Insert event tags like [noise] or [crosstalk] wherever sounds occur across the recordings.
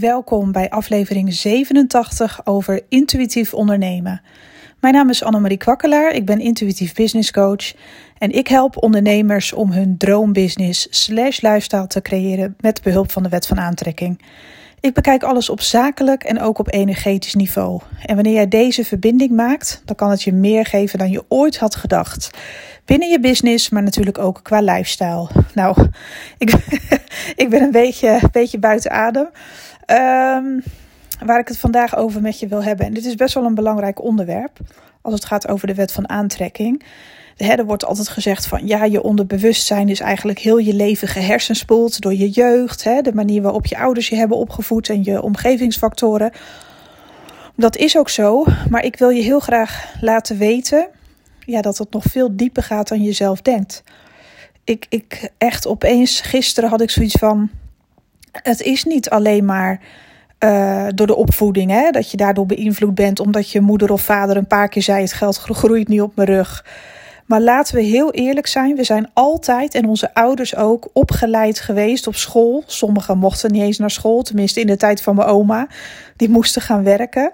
Welkom bij aflevering 87 over intuïtief ondernemen. Mijn naam is Annemarie Kwakkelaar, ik ben intuïtief business coach en ik help ondernemers om hun droombusiness slash lifestyle te creëren met behulp van de wet van aantrekking. Ik bekijk alles op zakelijk en ook op energetisch niveau. En wanneer jij deze verbinding maakt, dan kan het je meer geven dan je ooit had gedacht. Binnen je business, maar natuurlijk ook qua lifestyle. Nou, [laughs] ik, ik ben een beetje, beetje buiten adem. Um, waar ik het vandaag over met je wil hebben. En dit is best wel een belangrijk onderwerp als het gaat over de wet van aantrekking. er wordt altijd gezegd van ja, je onderbewustzijn is eigenlijk heel je leven gehersenspoeld door je jeugd, hè, de manier waarop je ouders je hebben opgevoed en je omgevingsfactoren. Dat is ook zo, maar ik wil je heel graag laten weten ja, dat het nog veel dieper gaat dan je zelf denkt. Ik, ik echt opeens, gisteren had ik zoiets van: het is niet alleen maar uh, door de opvoeding, hè, dat je daardoor beïnvloed bent omdat je moeder of vader een paar keer zei: het geld groeit niet op mijn rug. Maar laten we heel eerlijk zijn, we zijn altijd en onze ouders ook opgeleid geweest op school. Sommigen mochten niet eens naar school, tenminste in de tijd van mijn oma. Die moesten gaan werken.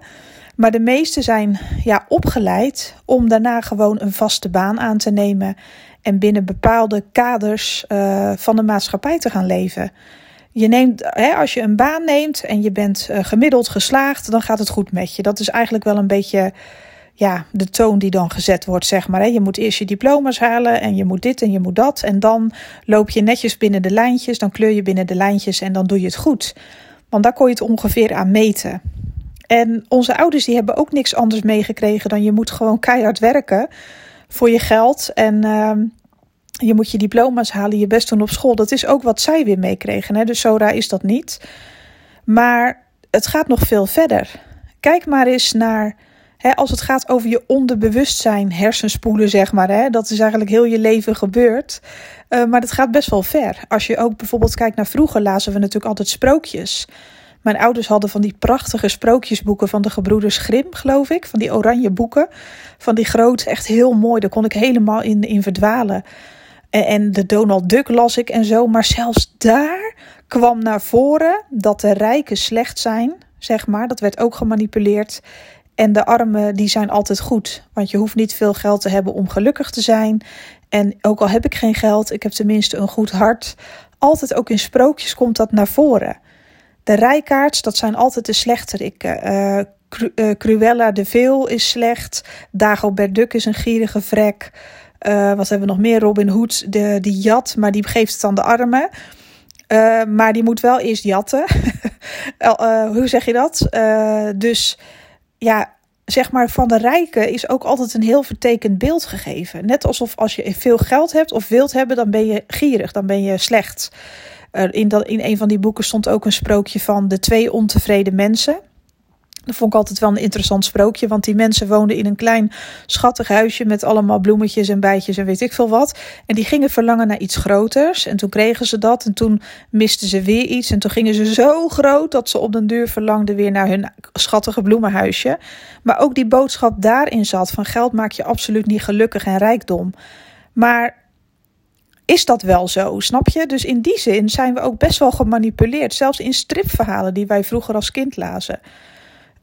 Maar de meesten zijn ja, opgeleid om daarna gewoon een vaste baan aan te nemen en binnen bepaalde kaders uh, van de maatschappij te gaan leven. Je neemt, hè, als je een baan neemt en je bent uh, gemiddeld geslaagd, dan gaat het goed met je. Dat is eigenlijk wel een beetje ja, de toon die dan gezet wordt, zeg maar. Hè. Je moet eerst je diploma's halen en je moet dit en je moet dat. En dan loop je netjes binnen de lijntjes, dan kleur je binnen de lijntjes en dan doe je het goed. Want daar kon je het ongeveer aan meten. En onze ouders die hebben ook niks anders meegekregen dan je moet gewoon keihard werken voor je geld. En uh, je moet je diploma's halen, je best doen op school. Dat is ook wat zij weer meekregen. Hè? Dus raar is dat niet. Maar het gaat nog veel verder. Kijk maar eens naar, hè, als het gaat over je onderbewustzijn, hersenspoelen, zeg maar. Hè? Dat is eigenlijk heel je leven gebeurd. Uh, maar dat gaat best wel ver. Als je ook bijvoorbeeld kijkt naar vroeger, lazen we natuurlijk altijd sprookjes. Mijn ouders hadden van die prachtige sprookjesboeken van de gebroeders Grim, geloof ik. Van die oranje boeken. Van die groot, echt heel mooi. Daar kon ik helemaal in, in verdwalen. En, en de Donald Duck las ik en zo. Maar zelfs daar kwam naar voren dat de rijken slecht zijn, zeg maar. Dat werd ook gemanipuleerd. En de armen, die zijn altijd goed. Want je hoeft niet veel geld te hebben om gelukkig te zijn. En ook al heb ik geen geld, ik heb tenminste een goed hart. Altijd ook in sprookjes komt dat naar voren. De rijkaards, dat zijn altijd de slechterikken. Uh, uh, Cruella de Veel is slecht. Dagobert Duck is een gierige vrek. Wat hebben we nog meer? Robin Hood, de, die jat, maar die geeft het aan de armen. Maar die moet wel eerst jatten. [laughs] hoe zeg je dat? dus ja, zeg maar van de rijken is ook altijd een heel vertekend beeld gegeven. Net alsof als je veel geld hebt of wilt hebben, dan ben je gierig, dan ben je slecht. In, dat, in een van die boeken stond ook een sprookje van de twee ontevreden mensen. Dat vond ik altijd wel een interessant sprookje, want die mensen woonden in een klein schattig huisje met allemaal bloemetjes en bijtjes en weet ik veel wat. En die gingen verlangen naar iets groters en toen kregen ze dat en toen misten ze weer iets en toen gingen ze zo groot dat ze op den duur verlangden weer naar hun schattige bloemenhuisje. Maar ook die boodschap daarin zat van geld maakt je absoluut niet gelukkig en rijkdom. Maar is dat wel zo, snap je? Dus in die zin zijn we ook best wel gemanipuleerd, zelfs in stripverhalen die wij vroeger als kind lazen.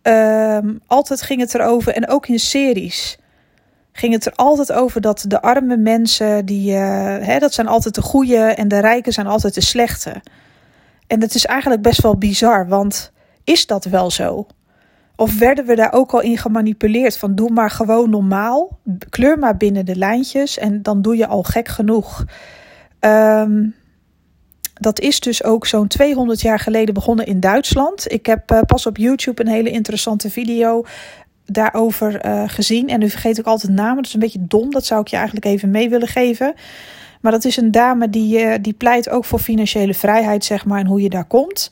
Um, altijd ging het erover, en ook in series, ging het er altijd over dat de arme mensen, die, uh, hè, dat zijn altijd de goede en de rijken zijn altijd de slechte. En dat is eigenlijk best wel bizar, want is dat wel zo? Of werden we daar ook al in gemanipuleerd van doe maar gewoon normaal, kleur maar binnen de lijntjes en dan doe je al gek genoeg. Um, dat is dus ook zo'n 200 jaar geleden begonnen in Duitsland. Ik heb uh, pas op YouTube een hele interessante video daarover uh, gezien. En nu vergeet ik altijd namen. Dat is een beetje dom. Dat zou ik je eigenlijk even mee willen geven. Maar dat is een dame die, uh, die pleit ook voor financiële vrijheid, zeg maar, en hoe je daar komt.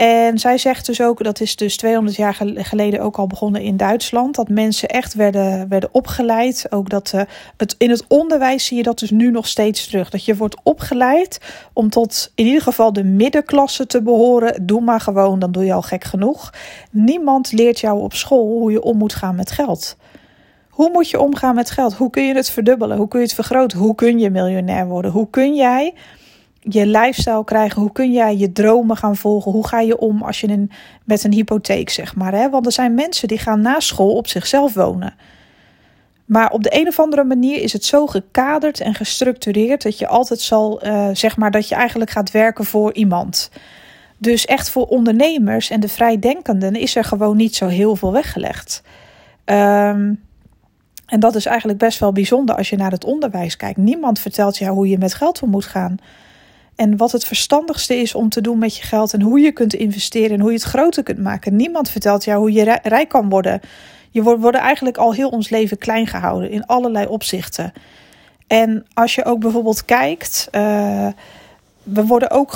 En zij zegt dus ook, dat is dus 200 jaar geleden ook al begonnen in Duitsland, dat mensen echt werden, werden opgeleid. Ook dat uh, het, in het onderwijs zie je dat dus nu nog steeds terug. Dat je wordt opgeleid om tot in ieder geval de middenklasse te behoren. Doe maar gewoon, dan doe je al gek genoeg. Niemand leert jou op school hoe je om moet gaan met geld. Hoe moet je omgaan met geld? Hoe kun je het verdubbelen? Hoe kun je het vergroten? Hoe kun je miljonair worden? Hoe kun jij je lifestyle krijgen? Hoe kun jij je dromen gaan volgen? Hoe ga je om als je een, met een hypotheek, zeg maar? Hè? Want er zijn mensen die gaan na school op zichzelf wonen. Maar op de een of andere manier is het zo gekaderd en gestructureerd dat je altijd zal, uh, zeg maar, dat je eigenlijk gaat werken voor iemand. Dus echt voor ondernemers en de vrijdenkenden is er gewoon niet zo heel veel weggelegd. Um, en dat is eigenlijk best wel bijzonder als je naar het onderwijs kijkt. Niemand vertelt jou hoe je met geld om moet gaan. En wat het verstandigste is om te doen met je geld en hoe je kunt investeren en hoe je het groter kunt maken. Niemand vertelt jou hoe je rijk kan worden. Je wordt eigenlijk al heel ons leven klein gehouden in allerlei opzichten. En als je ook bijvoorbeeld kijkt, uh, we worden ook,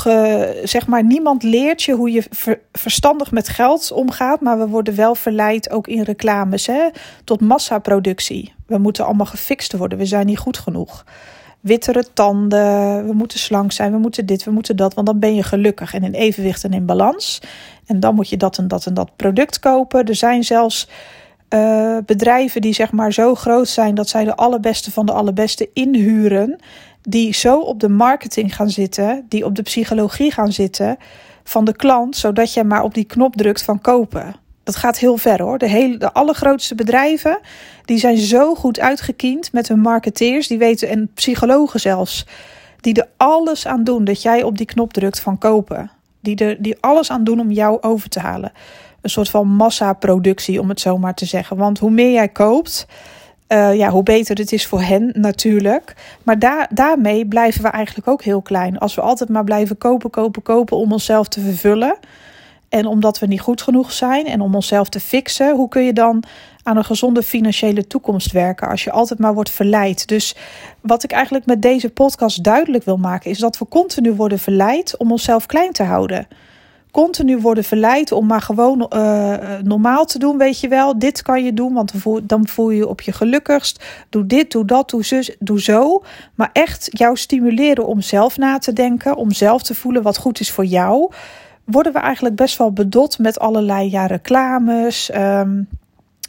zeg maar, niemand leert je hoe je verstandig met geld omgaat, maar we worden wel verleid ook in reclames hè, tot massaproductie. We moeten allemaal gefixt worden, we zijn niet goed genoeg. Wittere tanden, we moeten slank zijn, we moeten dit, we moeten dat, want dan ben je gelukkig en in evenwicht en in balans. En dan moet je dat en dat en dat product kopen. Er zijn zelfs uh, bedrijven die zeg maar zo groot zijn dat zij de allerbeste van de allerbeste inhuren die zo op de marketing gaan zitten, die op de psychologie gaan zitten van de klant, zodat je maar op die knop drukt van kopen. Dat gaat heel ver hoor. De, hele, de allergrootste bedrijven die zijn zo goed uitgekiend met hun marketeers, die weten en psychologen zelfs, die er alles aan doen dat jij op die knop drukt van kopen. Die er die alles aan doen om jou over te halen. Een soort van massaproductie, om het zo maar te zeggen. Want hoe meer jij koopt, uh, ja, hoe beter het is voor hen natuurlijk. Maar daar, daarmee blijven we eigenlijk ook heel klein. Als we altijd maar blijven kopen, kopen, kopen om onszelf te vervullen. En omdat we niet goed genoeg zijn en om onszelf te fixen, hoe kun je dan aan een gezonde financiële toekomst werken als je altijd maar wordt verleid? Dus wat ik eigenlijk met deze podcast duidelijk wil maken, is dat we continu worden verleid om onszelf klein te houden continu worden verleid om maar gewoon uh, normaal te doen, weet je wel. Dit kan je doen, want dan voel je je op je gelukkigst. Doe dit, doe dat, doe, zus, doe zo. Maar echt jou stimuleren om zelf na te denken, om zelf te voelen wat goed is voor jou. Worden we eigenlijk best wel bedot met allerlei ja, reclames. Um,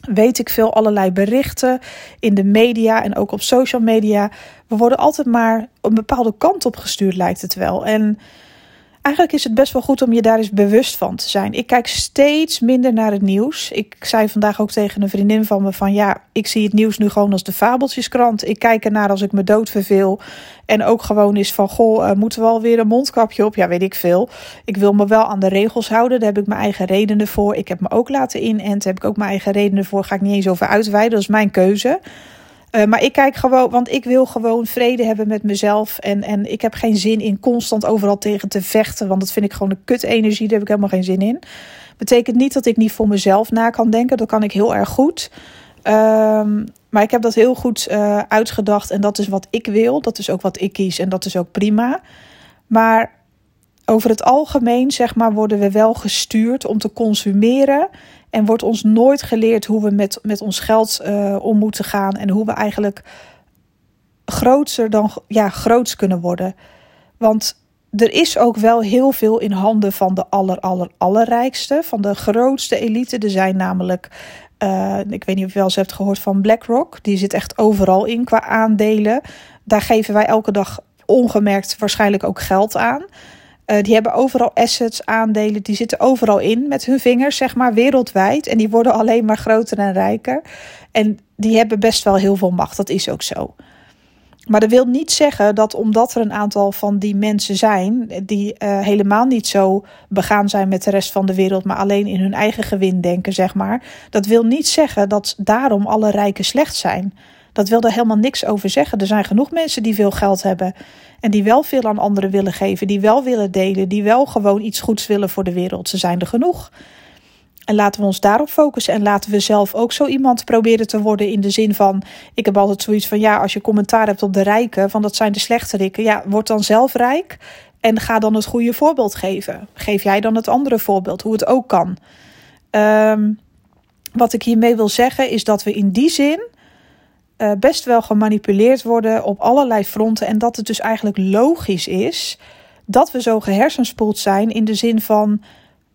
weet ik veel, allerlei berichten in de media en ook op social media. We worden altijd maar een bepaalde kant op gestuurd, lijkt het wel. En eigenlijk is het best wel goed om je daar eens bewust van te zijn. Ik kijk steeds minder naar het nieuws. Ik zei vandaag ook tegen een vriendin van me van ja, ik zie het nieuws nu gewoon als de fabeltjeskrant. Ik kijk ernaar als ik me dood verveel. En ook gewoon is van goh, uh, moeten we alweer een mondkapje op? Ja, weet ik veel. Ik wil me wel aan de regels houden. Daar heb ik mijn eigen redenen voor. Ik heb me ook laten inenten. Daar heb ik ook mijn eigen redenen voor. Ga ik niet eens over uitweiden. Dat is mijn keuze. Uh, maar ik kijk gewoon, want ik wil gewoon vrede hebben met mezelf. En, en ik heb geen zin in constant overal tegen te vechten. Want dat vind ik gewoon een kut energie. Daar heb ik helemaal geen zin in. Betekent niet dat ik niet voor mezelf na kan denken. Dat kan ik heel erg goed. Um, maar ik heb dat heel goed uh, uitgedacht. En dat is wat ik wil. Dat is ook wat ik kies. En dat is ook prima. Maar over het algemeen, zeg maar, worden we wel gestuurd om te consumeren. En wordt ons nooit geleerd hoe we met, met ons geld uh, om moeten gaan. En hoe we eigenlijk grootser dan ja, groots kunnen worden. Want er is ook wel heel veel in handen van de aller, aller, allerrijkste. Van de grootste elite. Er zijn namelijk, uh, ik weet niet of je wel eens hebt gehoord van BlackRock. Die zit echt overal in qua aandelen. Daar geven wij elke dag ongemerkt waarschijnlijk ook geld aan. Uh, die hebben overal assets, aandelen, die zitten overal in met hun vingers, zeg maar, wereldwijd. En die worden alleen maar groter en rijker. En die hebben best wel heel veel macht, dat is ook zo. Maar dat wil niet zeggen dat omdat er een aantal van die mensen zijn die uh, helemaal niet zo begaan zijn met de rest van de wereld, maar alleen in hun eigen gewin denken, zeg maar. Dat wil niet zeggen dat daarom alle rijken slecht zijn. Dat wil er helemaal niks over zeggen. Er zijn genoeg mensen die veel geld hebben en die wel veel aan anderen willen geven, die wel willen delen, die wel gewoon iets goeds willen voor de wereld. Ze zijn er genoeg. En laten we ons daarop focussen en laten we zelf ook zo iemand proberen te worden in de zin van, ik heb altijd zoiets van, ja, als je commentaar hebt op de rijken, van dat zijn de slechterikken, ja, word dan zelf rijk en ga dan het goede voorbeeld geven. Geef jij dan het andere voorbeeld, hoe het ook kan. Um, wat ik hiermee wil zeggen is dat we in die zin uh, best wel gemanipuleerd worden op allerlei fronten. En dat het dus eigenlijk logisch is dat we zo gehersenspoeld zijn in de zin van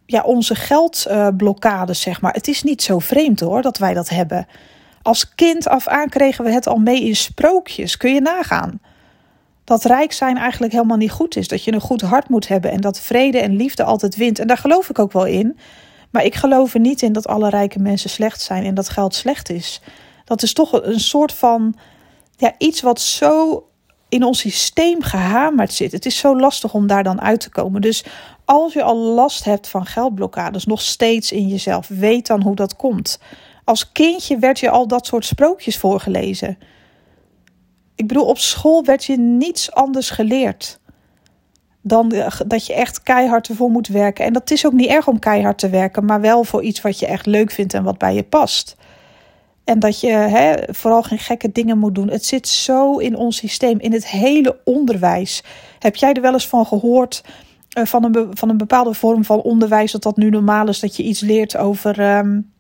ja, onze geldblokkades, zeg maar. Het is niet zo vreemd hoor dat wij dat hebben. Als kind af aan kregen we het al mee in sprookjes. Kun je nagaan? dat rijk zijn eigenlijk helemaal niet goed is. Dat je een goed hart moet hebben en dat vrede en liefde altijd wint. En daar geloof ik ook wel in. Maar ik geloof er niet in dat alle rijke mensen slecht zijn en dat geld slecht is. Dat is toch een soort van ja, iets wat zo in ons systeem gehamerd zit. Het is zo lastig om daar dan uit te komen. Dus als je al last hebt van geldblokkades, nog steeds in jezelf, weet dan hoe dat komt. Als kindje werd je al dat soort sprookjes voorgelezen. Ik bedoel, op school werd je niets anders geleerd dan dat je echt keihard ervoor moet werken. En dat is ook niet erg om keihard te werken, maar wel voor iets wat je echt leuk vindt en wat bij je past. En dat je hè, vooral geen gekke dingen moet doen. Het zit zo in ons systeem, in het hele onderwijs. Heb jij er wel eens van gehoord? Uh, van, een van een bepaalde vorm van onderwijs, dat dat nu normaal is, dat je iets leert over um,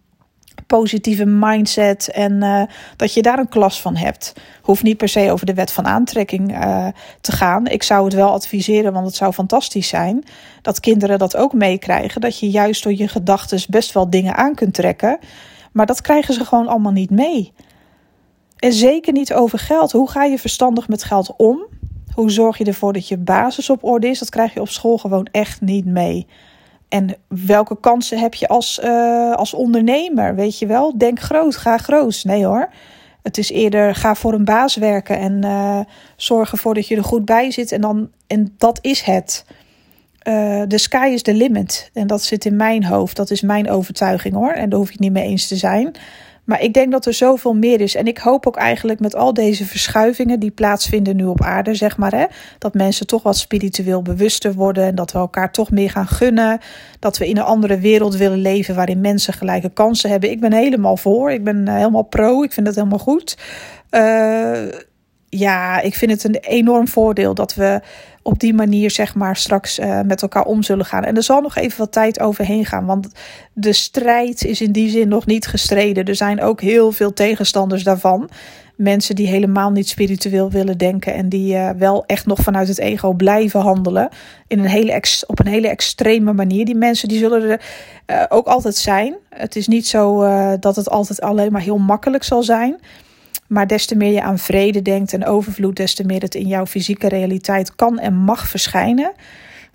positieve mindset en uh, dat je daar een klas van hebt. Hoeft niet per se over de wet van aantrekking uh, te gaan. Ik zou het wel adviseren, want het zou fantastisch zijn dat kinderen dat ook meekrijgen. Dat je juist door je gedachten best wel dingen aan kunt trekken. Maar dat krijgen ze gewoon allemaal niet mee. En zeker niet over geld. Hoe ga je verstandig met geld om? Hoe zorg je ervoor dat je basis op orde is? Dat krijg je op school gewoon echt niet mee. En welke kansen heb je als, uh, als ondernemer? Weet je wel, denk groot, ga groot. Nee hoor. Het is eerder ga voor een baas werken en uh, zorg ervoor dat je er goed bij zit. En, dan, en dat is het. De uh, sky is the limit. En dat zit in mijn hoofd. Dat is mijn overtuiging hoor. En daar hoef je niet mee eens te zijn. Maar ik denk dat er zoveel meer is. En ik hoop ook eigenlijk met al deze verschuivingen die plaatsvinden nu op aarde, zeg maar, hè, dat mensen toch wat spiritueel bewuster worden en dat we elkaar toch meer gaan gunnen. Dat we in een andere wereld willen leven waarin mensen gelijke kansen hebben. Ik ben helemaal voor. Ik ben eh, helemaal pro. Ik vind dat helemaal goed. Uh, ja, ik vind het een enorm voordeel dat we op die manier zeg maar straks uh, met elkaar om zullen gaan. En er zal nog even wat tijd overheen gaan, want de strijd is in die zin nog niet gestreden. Er zijn ook heel veel tegenstanders daarvan. Mensen die helemaal niet spiritueel willen denken en die uh, wel echt nog vanuit het ego blijven handelen. In een hele op een hele extreme manier. Die mensen die zullen er uh, ook altijd zijn. Het is niet zo dat het altijd alleen maar heel makkelijk zal zijn. Maar des te meer je aan vrede denkt en overvloed, des te meer het in jouw fysieke realiteit kan en mag verschijnen.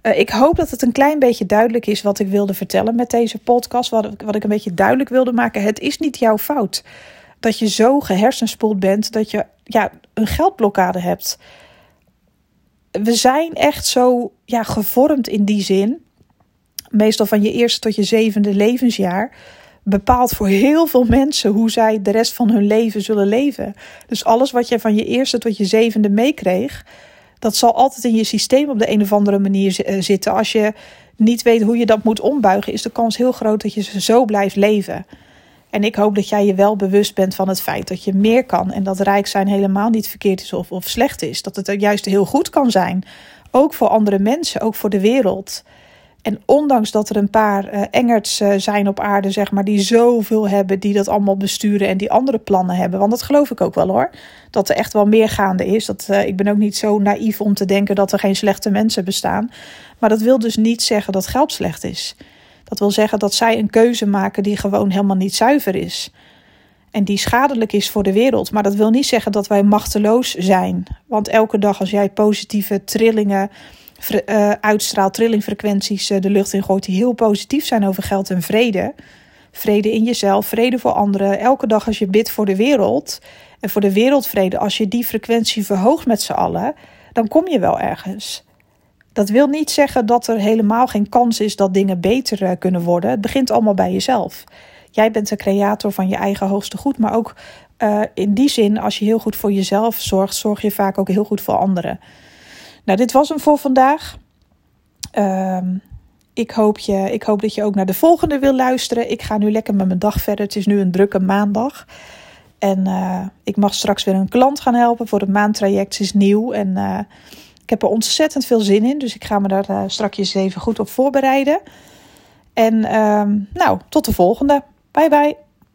Uh, ik hoop dat het een klein beetje duidelijk is wat ik wilde vertellen met deze podcast. Wat, wat ik een beetje duidelijk wilde maken. Het is niet jouw fout dat je zo gehersenspoeld bent dat je ja, een geldblokkade hebt. We zijn echt zo ja, gevormd in die zin. Meestal van je eerste tot je zevende levensjaar bepaalt voor heel veel mensen hoe zij de rest van hun leven zullen leven. Dus alles wat je van je eerste tot je zevende meekreeg, dat zal altijd in je systeem op de een of andere manier eh, zitten. Als je niet weet hoe je dat moet ombuigen, is de kans heel groot dat je zo blijft leven. En ik hoop dat jij je wel bewust bent van het feit dat je meer kan. En dat rijk zijn helemaal niet verkeerd is of, of slecht is. Dat het juist heel goed kan zijn. Ook voor andere mensen, ook voor de wereld. En ondanks dat er een paar uh, engerts uh, zijn op aarde, zeg maar, die zoveel hebben, die dat allemaal besturen en die andere plannen hebben. Want dat geloof ik ook wel hoor. Dat er echt wel meer gaande is. Dat, uh, ik ben ook niet zo naïef om te denken dat er geen slechte mensen bestaan. Maar dat wil dus niet zeggen dat geld slecht is. Dat wil zeggen dat zij een keuze maken die gewoon helemaal niet zuiver is. En die schadelijk is voor de wereld. Maar dat wil niet zeggen dat wij machteloos zijn. Want elke dag als jij positieve trillingen uh, uitstraalt, trillingfrequenties uh, de lucht in gooit, die heel positief zijn over geld en vrede. Vrede in jezelf, vrede voor anderen. Elke dag als je bidt voor de wereld en voor de wereldvrede, als je die frequentie verhoogt met z'n allen, dan kom je wel ergens. Dat wil niet zeggen dat er helemaal geen kans is dat dingen beter kunnen worden. Het begint allemaal bij jezelf. Jij bent de creator van je eigen hoogste goed, maar ook in die zin, als je heel goed voor jezelf zorgt, zorg je vaak ook heel goed voor anderen. Nou, dit was hem voor vandaag. Uh, ik, hoop je, ik hoop dat je ook naar de volgende wil luisteren. Ik ga nu lekker met mijn dag verder. Het is nu een drukke maandag. En uh, ik mag straks weer een klant gaan helpen voor het maandtraject. Is nieuw en uh, ik heb er ontzettend veel zin in. Dus ik ga me daar uh, straks even goed op voorbereiden. En ehm, nou, tot de volgende. Bye bye.